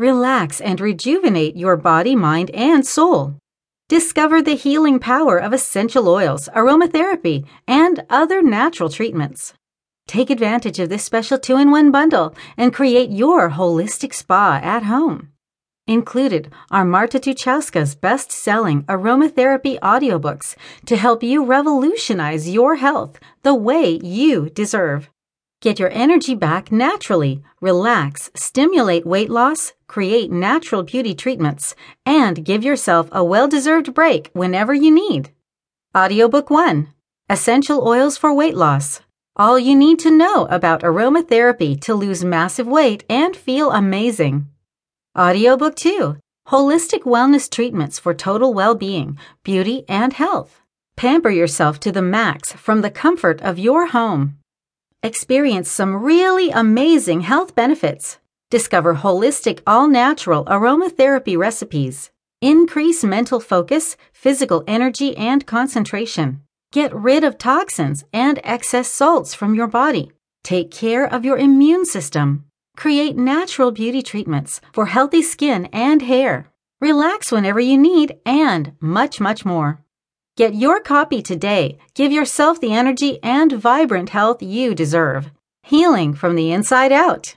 Relax and rejuvenate your body, mind, and soul. Discover the healing power of essential oils, aromatherapy, and other natural treatments. Take advantage of this special two in one bundle and create your holistic spa at home. Included are Marta Tuchowska's best selling aromatherapy audiobooks to help you revolutionize your health the way you deserve. Get your energy back naturally, relax, stimulate weight loss, create natural beauty treatments, and give yourself a well deserved break whenever you need. Audiobook 1 Essential Oils for Weight Loss. All you need to know about aromatherapy to lose massive weight and feel amazing. Audiobook 2 Holistic Wellness Treatments for Total Well-Being, Beauty, and Health. Pamper yourself to the max from the comfort of your home. Experience some really amazing health benefits. Discover holistic, all natural aromatherapy recipes. Increase mental focus, physical energy, and concentration. Get rid of toxins and excess salts from your body. Take care of your immune system. Create natural beauty treatments for healthy skin and hair. Relax whenever you need, and much, much more. Get your copy today. Give yourself the energy and vibrant health you deserve. Healing from the inside out.